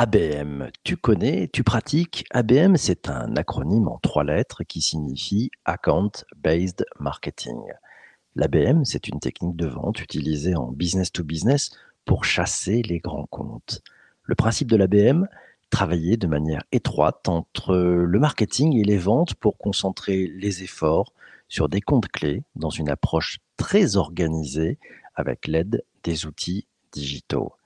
ABM, tu connais, tu pratiques? ABM, c'est un acronyme en trois lettres qui signifie Account Based Marketing. L'ABM, c'est une technique de vente utilisée en business to business pour chasser les grands comptes. Le principe de l'ABM, travailler de manière étroite entre le marketing et les ventes pour concentrer les efforts sur des comptes clés dans une approche très organisée avec l'aide des outils digitaux.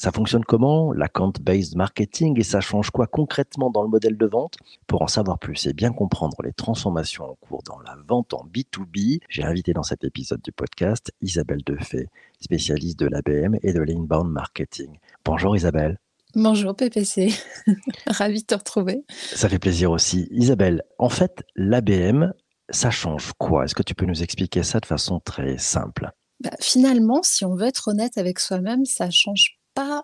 Ça fonctionne comment? L'account-based marketing et ça change quoi concrètement dans le modèle de vente? Pour en savoir plus et bien comprendre les transformations en cours dans la vente en B2B, j'ai invité dans cet épisode du podcast Isabelle Defay, spécialiste de l'ABM et de l'inbound marketing. Bonjour Isabelle. Bonjour PPC, ravi de te retrouver. Ça fait plaisir aussi. Isabelle, en fait, l'ABM, ça change quoi? Est-ce que tu peux nous expliquer ça de façon très simple? Bah, Finalement, si on veut être honnête avec soi-même, ça change pas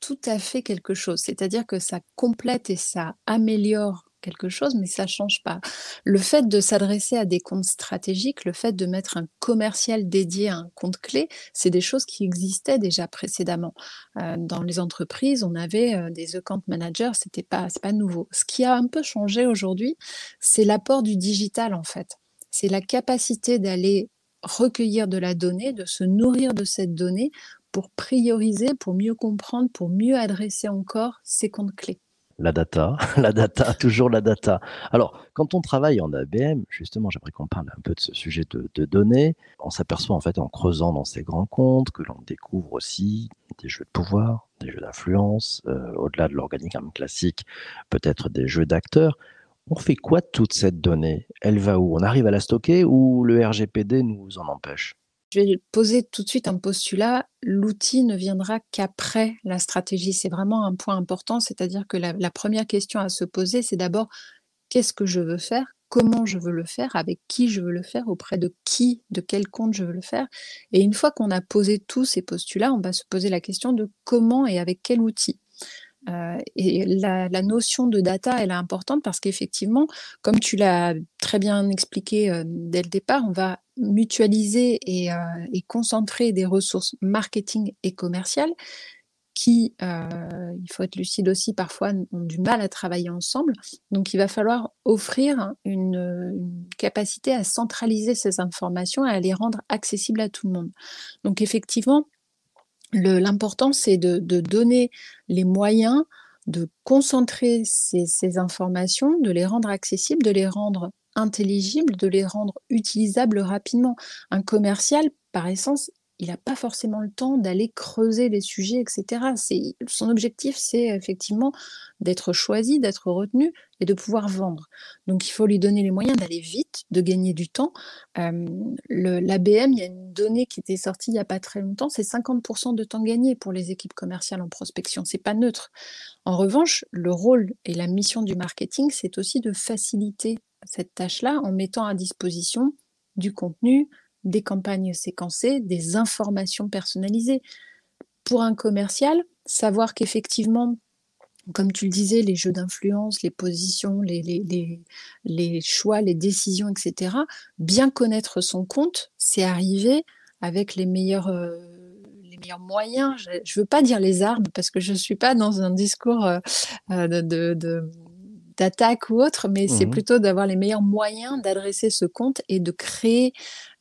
tout à fait quelque chose. C'est-à-dire que ça complète et ça améliore quelque chose, mais ça change pas. Le fait de s'adresser à des comptes stratégiques, le fait de mettre un commercial dédié à un compte clé, c'est des choses qui existaient déjà précédemment. Euh, dans les entreprises, on avait euh, des account managers, c'était pas, c'est pas nouveau. Ce qui a un peu changé aujourd'hui, c'est l'apport du digital en fait. C'est la capacité d'aller recueillir de la donnée, de se nourrir de cette donnée pour prioriser, pour mieux comprendre, pour mieux adresser encore ces comptes clés. La data, la data, toujours la data. Alors, quand on travaille en ABM, justement, j'aimerais qu'on parle un peu de ce sujet de, données. On s'aperçoit en fait en creusant dans ces grands comptes que l'on découvre aussi des jeux de pouvoir, des jeux d'influence, euh, au-delà de l'organigramme classique, peut-être des jeux d'acteurs. On fait quoi de toute cette donnée Elle va où? On arrive à la stocker ou le RGPD nous en empêche? Je vais poser tout de suite un postulat. L'outil ne viendra qu'après la stratégie. C'est vraiment un point important, c'est-à-dire que la, première question à se poser, c'est d'abord qu'est-ce que je veux faire, comment je veux le faire, avec qui je veux le faire, auprès de qui, de quel compte je veux le faire? Et une fois qu'on a posé tous ces postulats, on va se poser la question de comment et avec quel outil. Euh, et la, notion de data, elle est importante parce qu'effectivement, comme tu l'as très bien expliqué euh, dès le départ, on va mutualiser et, euh, et, concentrer des ressources marketing et commerciales qui, il faut être lucide aussi, parfois ont du mal à travailler ensemble. Donc, il va falloir offrir une, une capacité à centraliser ces informations et à les rendre accessibles à tout le monde. Donc, effectivement, L'important, c'est de, donner les moyens de concentrer ces, informations, de les rendre accessibles, de les rendre intelligibles, de les rendre utilisables rapidement. Un commercial, par essence, il n'a pas forcément le temps d'aller creuser les sujets, etc. Son objectif, c'est effectivement d'être choisi, d'être retenu et de pouvoir vendre. Donc il faut lui donner les moyens d'aller vite, de gagner du temps. L'ABM, il y a une donnée qui était sortie il n'y a pas très longtemps, c'est 50% de temps gagné pour les équipes commerciales en prospection. C'est pas neutre. En revanche, le rôle et la mission du marketing, c'est aussi de faciliter cette tâche-là en mettant à disposition du contenu, des campagnes séquencées, des informations personnalisées. Pour un commercial, savoir qu'effectivement, comme tu le disais, les jeux d'influence, les positions, les, les, les, choix, les décisions, etc., bien connaître son compte, c'est arriver avec les meilleurs, euh, meilleurs moyens. Je ne veux pas dire les armes, parce que je ne suis pas dans un discours euh, euh, de, de d'attaque ou autre, mais c'est mmh plutôt d'avoir les meilleurs moyens d'adresser ce compte et de créer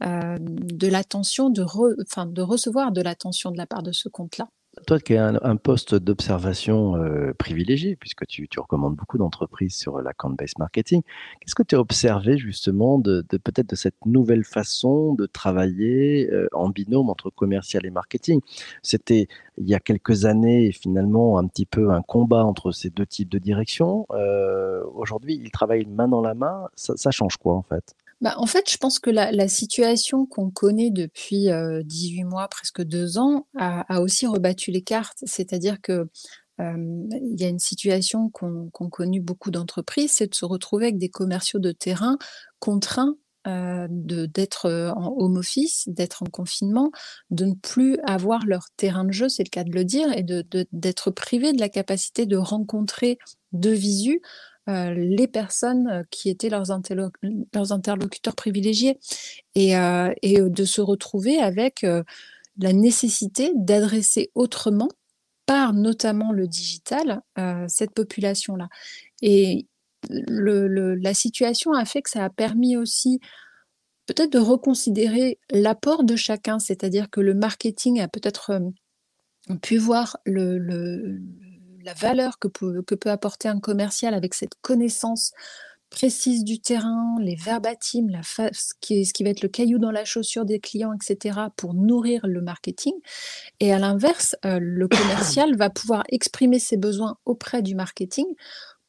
euh, de l'attention, de, enfin, de recevoir de l'attention de la part de ce compte-là. Toi qui as un, poste d'observation euh, privilégié, puisque tu, recommandes beaucoup d'entreprises sur l'account-based marketing, qu'est-ce que tu as observé justement de, peut-être de cette nouvelle façon de travailler euh, en binôme entre commercial et marketing? C'était il y a quelques années finalement un petit peu un combat entre ces deux types de directions. Euh, aujourd'hui, ils travaillent main dans la main. ça change quoi en fait? Bah, en fait, je pense que la, situation qu'on connaît depuis 18 euh, mois, presque deux ans, a, aussi rebattu les cartes. C'est-à-dire que il y a une situation qu'ont connu beaucoup d'entreprises, c'est de se retrouver avec des commerciaux de terrain contraints d'être en home office, d'être en confinement, de ne plus avoir leur terrain de jeu, c'est le cas de le dire, et d'être de, privés de la capacité de rencontrer de visu euh, les personnes euh, qui étaient leurs, interlocuteurs privilégiés et, euh, de se retrouver avec la nécessité d'adresser autrement par notamment le digital, cette population-là. Et la situation a fait que ça a permis aussi peut-être de reconsidérer l'apport de chacun, c'est-à-dire que le marketing a peut-être pu voir la valeur que peut, apporter un commercial avec cette connaissance précise du terrain, les verbatims, la ce, qui, ce qui va être le caillou dans la chaussure des clients, etc., pour nourrir le marketing. Et à l'inverse, euh, le commercial va pouvoir exprimer ses besoins auprès du marketing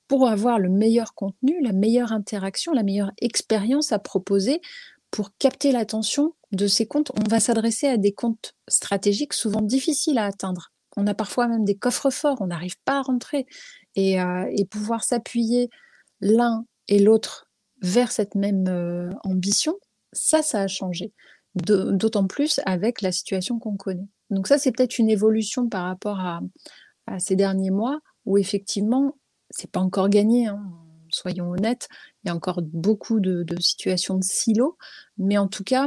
pour avoir le meilleur contenu, la meilleure interaction, la meilleure expérience à proposer pour capter l'attention de ces comptes. On va s'adresser à des comptes stratégiques souvent difficiles à atteindre. On a parfois même des coffres forts, on n'arrive pas à rentrer. Et, euh, pouvoir s'appuyer l'un et l'autre vers cette même euh, ambition, ça, ça a changé. D'autant plus avec la situation qu'on connaît. Donc ça, c'est peut-être une évolution par rapport à, ces derniers mois où effectivement, c'est pas encore gagné. Hein. Soyons honnêtes, il y a encore beaucoup de, situations de silos, mais en tout cas,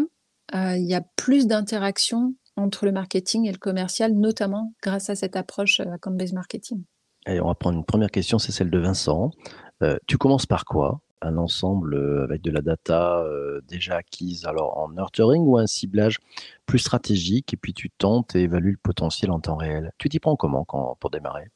euh, il y a plus d'interaction entre le marketing et le commercial, notamment grâce à cette approche euh, account-based marketing. Et on va prendre une première question, c'est celle de Vincent. Euh, tu commences par quoi? Un ensemble avec de la data déjà acquise, alors en nurturing ou un ciblage plus stratégique, et puis tu tentes et évalues le potentiel en temps réel? Tu t'y prends comment pour démarrer?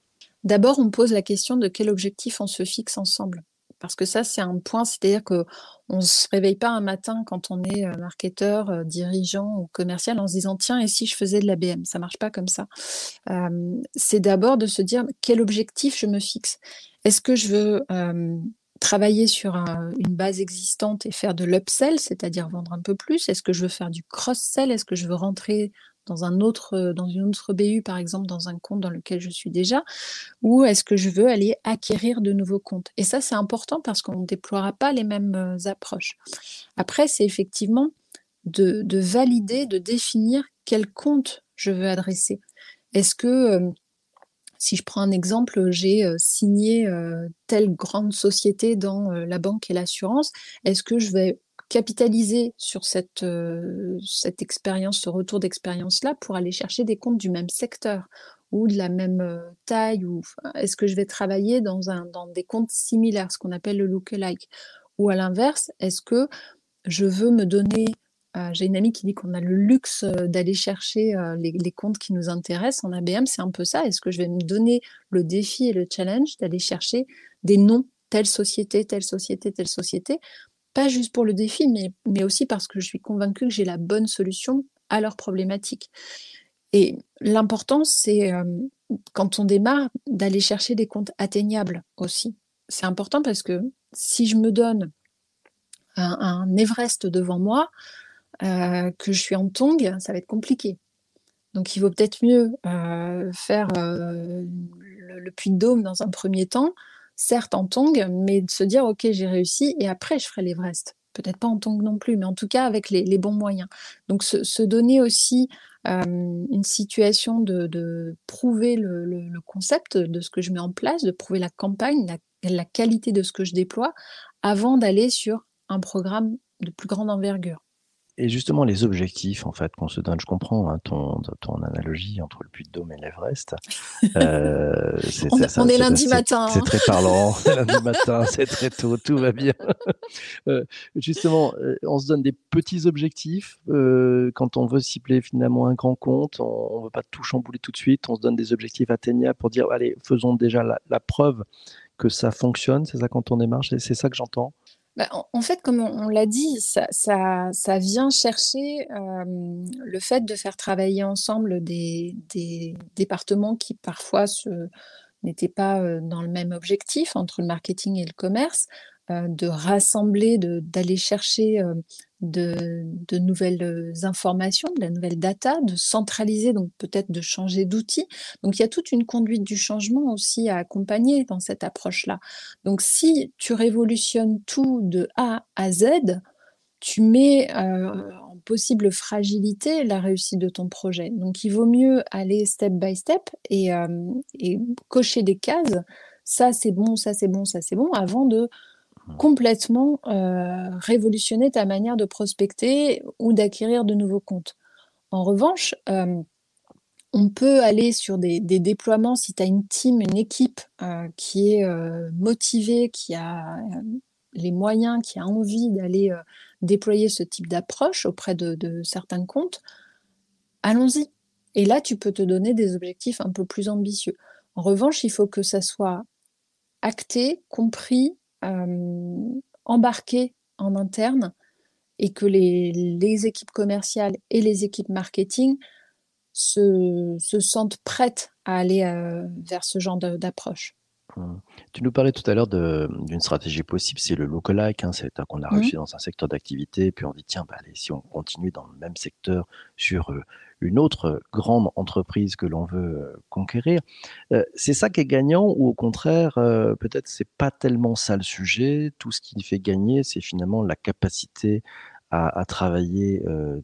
D'abord, on pose la question de quel objectif on se fixe ensemble. Parce que ça, c'est un point, c'est-à-dire qu'on ne se réveille pas un matin quand on est euh, marketeur, euh, dirigeant ou commercial en se disant tiens, et si je faisais de l'ABM Ça ne marche pas comme ça. c'est d'abord de se dire quel objectif je me fixe? Est-ce que je veux travailler sur une base existante et faire de l'upsell, c'est-à-dire vendre un peu plus? Est-ce que je veux faire du cross-sell? Est-ce que je veux rentrer dans un autre, euh, dans une autre BU, par exemple, dans un compte dans lequel je suis déjà, ou est-ce que je veux aller acquérir de nouveaux comptes? Et ça, c'est important parce qu'on ne déploiera pas les mêmes euh, approches. Après, c'est effectivement de, valider, de définir quel compte je veux adresser. Est-ce que, euh, si je prends un exemple, j'ai signé telle grande société dans la banque et l'assurance, est-ce que je vais capitaliser sur cette, euh, cette expérience, ce retour d'expérience-là pour aller chercher des comptes du même secteur ou de la même euh, taille ou est-ce que je vais travailler dans, un, dans des comptes similaires, ce qu'on appelle le look-alike? Ou à l'inverse, est-ce que je veux me donner euh, j'ai une amie qui dit qu'on a le luxe d'aller chercher les, les, comptes qui nous intéressent en ABM, c'est un peu ça. Est-ce que je vais me donner le défi et le challenge d'aller chercher des noms, telle société, telle société, telle société, pas juste pour le défi, mais, mais aussi parce que je suis convaincue que j'ai la bonne solution à leurs problématiques. Et l'important, c'est euh, quand on démarre, d'aller chercher des comptes atteignables aussi. C'est important parce que si je me donne un, Everest devant moi, euh, que je suis en tong, ça va être compliqué. Donc il vaut peut-être mieux euh, faire le, le, puits de dôme dans un premier temps, certes en tong, mais de se dire, OK, j'ai réussi, et après, je ferai l'Everest. Peut-être pas en tong non plus, mais en tout cas avec les, bons moyens. Donc, se, donner aussi euh, une situation de, prouver le, concept de ce que je mets en place, de prouver la campagne, la qualité de ce que je déploie, avant d'aller sur un programme de plus grande envergure. Et justement, les objectifs en fait qu'on se donne, je comprends hein, ton, ton analogie entre le Puy de Dôme et l'Everest. Euh, on, est lundi matin. C'est hein. très parlant. lundi matin, c'est très tôt, tout va bien. Euh, justement, euh, on se donne des petits objectifs quand on veut cibler finalement un grand compte. On ne veut pas tout chambouler tout de suite. On se donne des objectifs atteignables pour dire allez, faisons déjà la, la preuve que ça fonctionne. C'est ça quand on démarche. C'est ça que j'entends? Bah, en, fait, comme on, l'a dit, ça, vient chercher le fait de faire travailler ensemble des, départements qui parfois n'étaient pas dans le même objectif entre le marketing et le commerce, de rassembler, d'aller chercher de, nouvelles euh, informations, de la nouvelle data, de centraliser, donc peut-être de changer d'outil. Donc il y a toute une conduite du changement aussi à accompagner dans cette approche-là. Donc si tu révolutionnes tout de A à Z, tu mets en possible fragilité la réussite de ton projet. Donc il vaut mieux aller step by step et, et cocher des cases. Ça c'est bon, ça c'est bon, ça c'est bon, avant de complètement euh, révolutionner ta manière de prospecter ou d'acquérir de nouveaux comptes. En revanche, euh, On peut aller sur des, déploiements si tu as une team, une équipe euh, qui est motivée, qui a les moyens, qui a envie d'aller déployer ce type d'approche auprès de, certains comptes. Allons-y. Et là, tu peux te donner des objectifs un peu plus ambitieux. En revanche, il faut que ça soit acté, compris, embarqué en interne et que les, équipes commerciales et les équipes marketing se, sentent prêtes à aller euh, vers ce genre d'approche. Mmh. Tu nous parlais tout à l'heure d'une stratégie possible, c'est le lookalike, hein, c'est-à-dire qu'on a mmh. réussi dans un secteur d'activité, puis on dit tiens, bah, allez, si on continue dans le même secteur sur euh, une autre grande entreprise que l'on veut euh, conquérir, c'est ça qui est gagnant ou au contraire, peut-être c'est pas tellement ça le sujet, tout ce qui fait gagner, c'est finalement la capacité à, travailler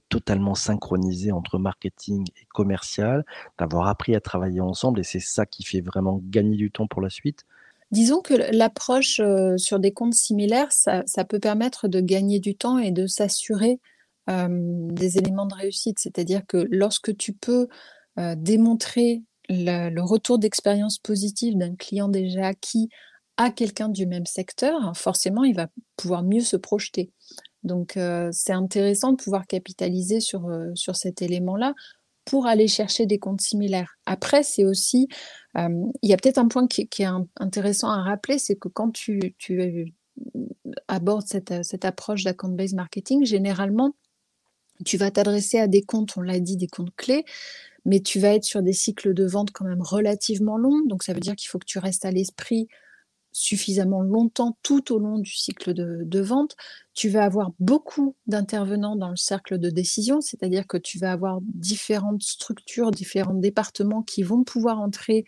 totalement synchronisé entre marketing et commercial, d'avoir appris à travailler ensemble et c'est ça qui fait vraiment gagner du temps pour la suite? Disons que l'approche sur des comptes similaires, ça, peut permettre de gagner du temps et de s'assurer des éléments de réussite. C'est-à-dire que lorsque tu peux démontrer le retour d'expérience positive d'un client déjà acquis à quelqu'un du même secteur, forcément, il va pouvoir mieux se projeter. Donc, euh, c'est intéressant de pouvoir capitaliser sur, euh, sur cet élément-là pour aller chercher des comptes similaires. Après, c'est aussi, euh, il y a peut-être un point qui, est intéressant à rappeler, c'est que quand tu, tu abordes cette, cette approche d'account-based marketing, généralement, tu vas t'adresser à des comptes, on l'a dit, des comptes clés, mais tu vas être sur des cycles de vente quand même relativement longs. Donc, ça veut dire qu'il faut que tu restes à l'esprit suffisamment longtemps tout au long du cycle de, vente, tu vas avoir beaucoup d'intervenants dans le cercle de décision, c'est-à-dire que tu vas avoir différentes structures, différents départements qui vont pouvoir entrer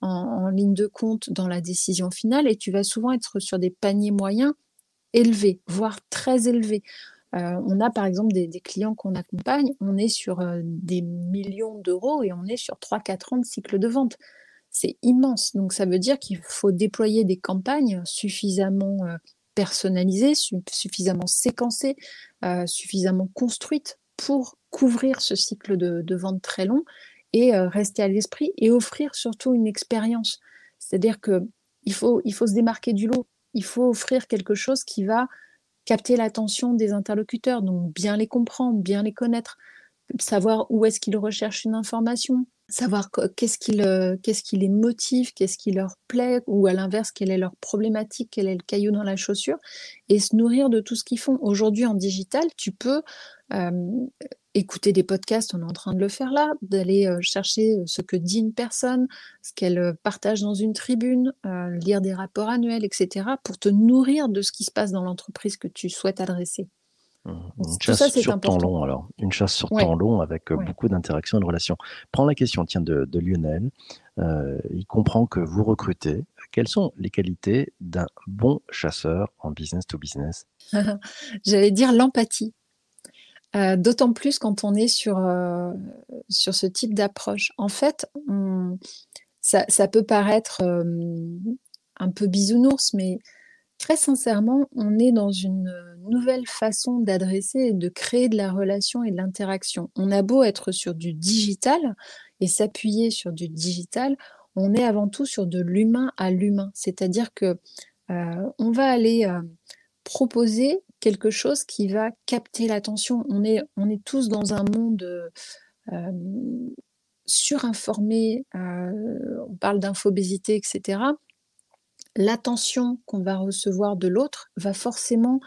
en, ligne de compte dans la décision finale et tu vas souvent être sur des paniers moyens élevés, voire très élevés. Euh, on a par exemple des, clients qu'on accompagne, on est sur euh, des millions d'euros et on est sur 3-4 ans de cycle de vente c'est immense. Donc ça veut dire qu'il faut déployer des campagnes suffisamment euh, personnalisées, suffisamment séquencées, suffisamment construites pour couvrir ce cycle de, vente très long et rester à l'esprit et offrir surtout une expérience. C'est-à-dire que il faut, il faut se démarquer du lot. Il faut offrir quelque chose qui va capter l'attention des interlocuteurs, donc bien les comprendre, bien les connaître, savoir où est-ce qu'ils recherchent une information, savoir qu'est-ce qui, les motive, qu'est-ce qui leur plaît, ou à l'inverse, quelle est leur problématique, quel est le caillou dans la chaussure, et se nourrir de tout ce qu'ils font. Aujourd'hui, en digital, tu peux écouter des podcasts, on est en train de le faire là, d'aller chercher ce que dit une personne, ce qu'elle partage dans une tribune, lire des rapports annuels, etc., pour te nourrir de ce qui se passe dans l'entreprise que tu souhaites adresser. Une chasse sur temps long, alors. Une chasse sur temps long avec euh, beaucoup d'interactions et de relations. Prends la question, tiens, de, Lionel. Euh, il comprend que vous recrutez. Quelles sont les qualités d'un bon chasseur en business to business? J'allais dire l'empathie. Euh, d'autant plus quand on est sur, sur ce type d'approche. En fait, ça, peut paraître un peu bisounours, mais très sincèrement, on est dans une nouvelle façon d'adresser et de créer de la relation et de l'interaction. On a beau être sur du digital et s'appuyer sur du digital, on est avant tout sur de l'humain à l'humain. C'est-à-dire que euh, on va aller euh, proposer quelque chose qui va capter l'attention. On est, tous dans un monde euh, surinformé, on parle d'infobésité, etc l'attention qu'on va recevoir de l'autre va forcément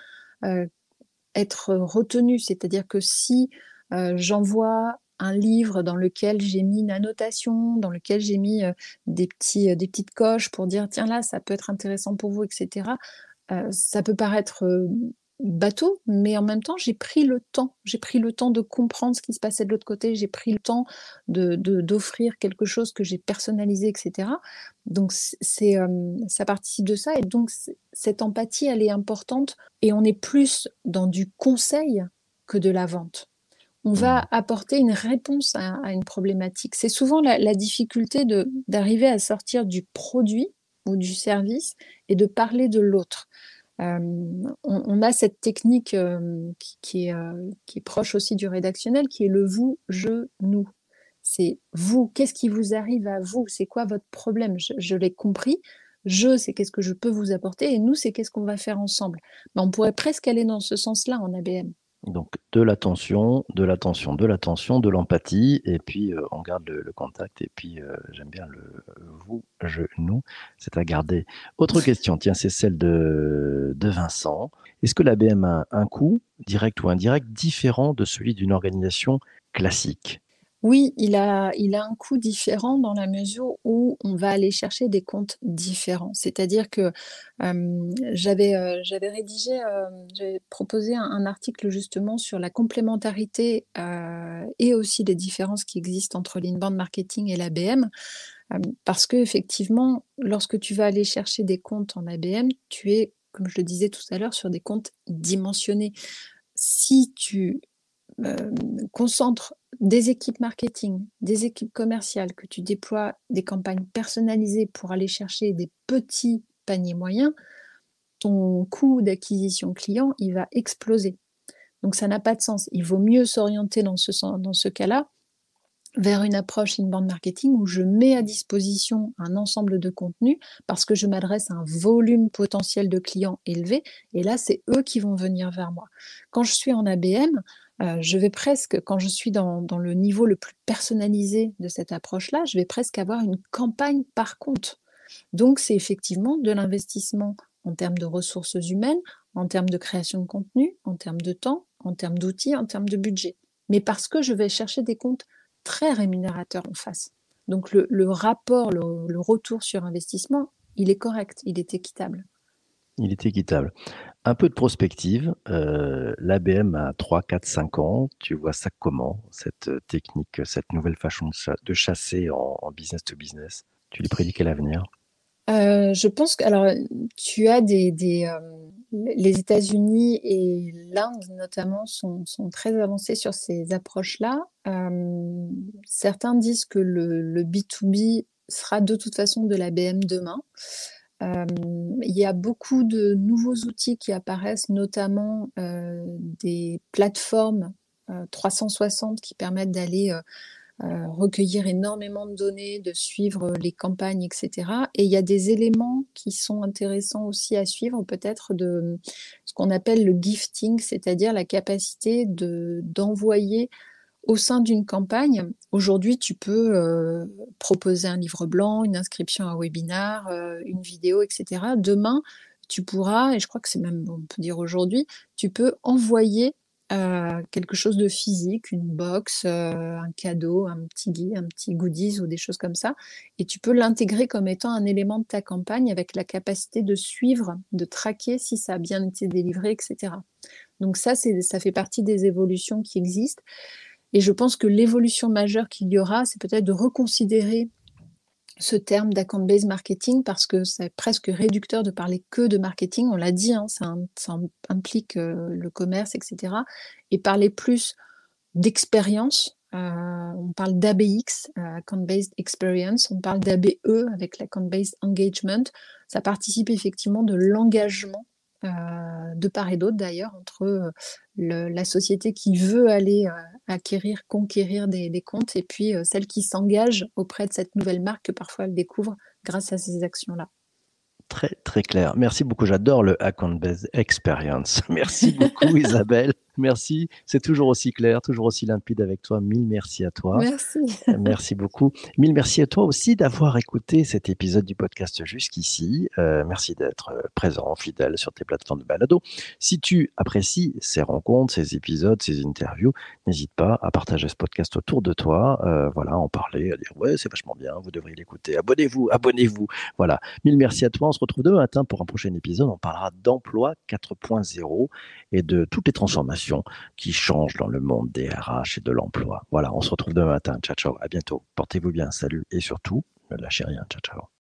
euh, être retenue. C'est-à-dire que si euh, j'envoie un livre dans lequel j'ai mis une annotation, dans lequel j'ai mis euh, des, petits, des petites coches pour dire tiens là, ça peut être intéressant pour vous, etc. ça peut paraître bateau, mais en même temps, j'ai pris le temps. J'ai pris le temps de comprendre ce qui se passait de l'autre côté. J'ai pris le temps de, d'offrir quelque chose que j'ai personnalisé, etc. Donc, c'est, euh, ça participe de ça. Et donc, cette empathie, elle est importante. Et on est plus dans du conseil que de la vente. On va mmh. apporter une réponse à, une problématique. C'est souvent la, la difficulté de, d'arriver à sortir du produit ou du service et de parler de l'autre. Euh, on, a cette technique euh, qui, est, euh, qui, est, proche aussi du rédactionnel, qui est le vous, je, nous. c'est vous, qu'est-ce qui vous arrive à vous, c'est quoi votre problème, je, l'ai compris. Je, c'est qu'est-ce que je peux vous apporter, et nous, c'est qu'est-ce qu'on va faire ensemble. Mais on pourrait presque aller dans ce sens-là en ABM. Donc de l'attention, de l'attention, de l'attention, de l'empathie, et puis euh, on garde le, contact, et puis euh, j'aime bien le vous, je, nous, c'est à garder. Autre question, tiens, c'est celle de, de Vincent. Est-ce que l'ABM a un coût, direct ou indirect, différent de celui d'une organisation classique? Oui, il a, il a un coût différent dans la mesure où on va aller chercher des comptes différents. C'est-à-dire que j'avais j'avais rédigé, j'avais proposé un, article justement sur la complémentarité et aussi les différences qui existent entre l'inbound marketing et l'ABM. parce que effectivement, lorsque tu vas aller chercher des comptes en ABM, tu es, comme je le disais tout à l'heure, sur des comptes dimensionnés. Si tu concentres des équipes marketing, des équipes commerciales, que tu déploies des campagnes personnalisées pour aller chercher des petits paniers moyens, ton coût d'acquisition client, il va exploser. Donc ça n'a pas de sens. Il vaut mieux s'orienter dans ce, dans ce cas-là vers une approche inbound marketing où je mets à disposition un ensemble de contenus parce que je m'adresse à un volume potentiel de clients élevé et là c'est eux qui vont venir vers moi. Quand je suis en ABM, je vais presque, quand je suis dans, le niveau le plus personnalisé de cette approche-là, je vais presque avoir une campagne par compte. Donc, c'est effectivement de l'investissement en termes de ressources humaines, en termes de création de contenu, en termes de temps, en termes d'outils, en termes de budget. Mais parce que je vais chercher des comptes très rémunérateurs en face. Donc, le, rapport, le retour sur investissement, il est correct, il est équitable. Il est équitable. Un peu de prospective. Euh, L'ABM a 3, 4, 5 ans. Tu vois ça comment, cette technique, cette nouvelle façon de, chasser en, business to business? Tu lui prédis quel avenir? Euh, je pense que alors tu as des, euh, les États-Unis et l'Inde notamment sont, très avancés sur ces approches-là. certains disent que le, le, B2B sera de toute façon de l'ABM demain il y a beaucoup de nouveaux outils qui apparaissent, notamment des plateformes 360 qui permettent d'aller recueillir énormément de données, de suivre les campagnes, etc. Et il y a des éléments qui sont intéressants aussi à suivre, peut-être de ce qu'on appelle le gifting, c'est-à-dire la capacité de d'envoyer au sein d'une campagne, aujourd'hui, tu peux euh, proposer un livre blanc, une inscription à un webinar, euh, une vidéo, etc. Demain, tu pourras, et je crois que c'est même, on peut dire aujourd'hui, tu peux envoyer euh, quelque chose de physique, une box, un cadeau, un petit, un petit goodies ou des choses comme ça, et tu peux l'intégrer comme étant un élément de ta campagne avec la capacité de suivre, de traquer si ça a bien été délivré, etc. Donc ça, ça fait partie des évolutions qui existent. Et je pense que l'évolution majeure qu'il y aura, c'est peut-être de reconsidérer ce terme d'account-based marketing parce que c'est presque réducteur de parler que de marketing. On l'a dit, hein, ça, implique euh, le commerce, etc. Et parler plus d'expérience. Euh, on parle d'ABX, euh, Account-Based Experience. On parle d'ABE avec l'Account-Based Engagement. Ça participe effectivement de l'engagement de part et d'autre d'ailleurs, entre euh, la société qui veut aller euh, acquérir, conquérir des, comptes, et puis celle qui s'engage auprès de cette nouvelle marque que parfois elle découvre grâce à ces actions-là. Très, très clair. Merci beaucoup. J'adore le Account-Based Experience. Merci beaucoup, Isabelle. Merci. C'est toujours aussi clair, toujours aussi limpide avec toi. Mille merci à toi. Merci. Merci beaucoup. Mille merci à toi aussi d'avoir écouté cet épisode du podcast jusqu'ici. Euh, merci d'être euh, présent, fidèle sur tes plateformes de balado. Si tu apprécies ces rencontres, ces épisodes, ces interviews, n'hésite pas à partager ce podcast autour de toi. Euh, voilà, en parler, à dire ouais, c'est vachement bien, vous devriez l'écouter. Abonnez-vous, abonnez-vous. Voilà. Mille merci à toi. On se retrouve demain matin pour un prochain épisode. On parlera d'emploi 4.0 et de toutes les transformations qui change dans le monde des RH et de l'emploi. Voilà, on se retrouve demain matin. Ciao, ciao. À bientôt. Portez-vous bien. Salut. Et surtout, ne lâchez rien. Ciao, ciao.